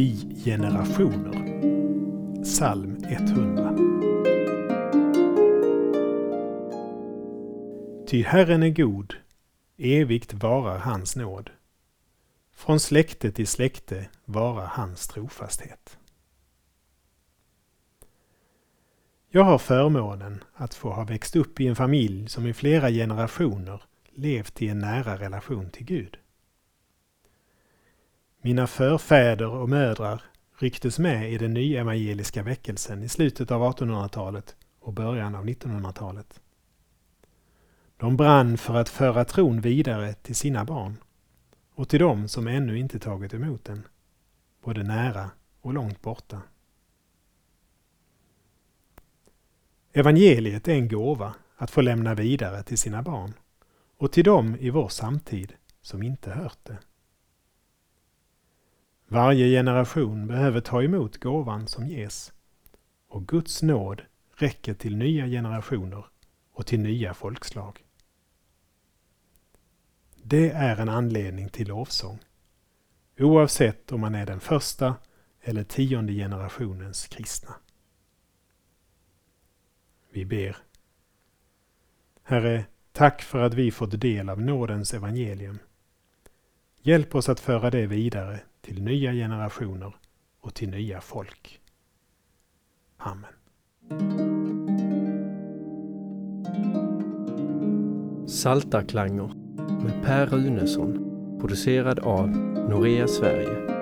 i generationer. Psalm 100. Ty Herren är god, evigt varar hans nåd. Från släkte till släkte varar hans trofasthet. Jag har förmånen att få ha växt upp i en familj som i flera generationer levt i en nära relation till Gud. Mina förfäder och mödrar rycktes med i den nyevangeliska väckelsen i slutet av 1800-talet och början av 1900-talet. De brann för att föra tron vidare till sina barn och till dem som ännu inte tagit emot den, både nära och långt borta. Evangeliet är en gåva att få lämna vidare till sina barn och till dem i vår samtid som inte hört det. Varje generation behöver ta emot gåvan som ges och Guds nåd räcker till nya generationer och till nya folkslag. Det är en anledning till lovsång, oavsett om man är den första eller tionde generationens kristna. Vi ber. Herre, tack för att vi fått del av nådens evangelium. Hjälp oss att föra det vidare till nya generationer och till nya folk. Amen. Saltarklanger med Per Runesson producerad av Norea Sverige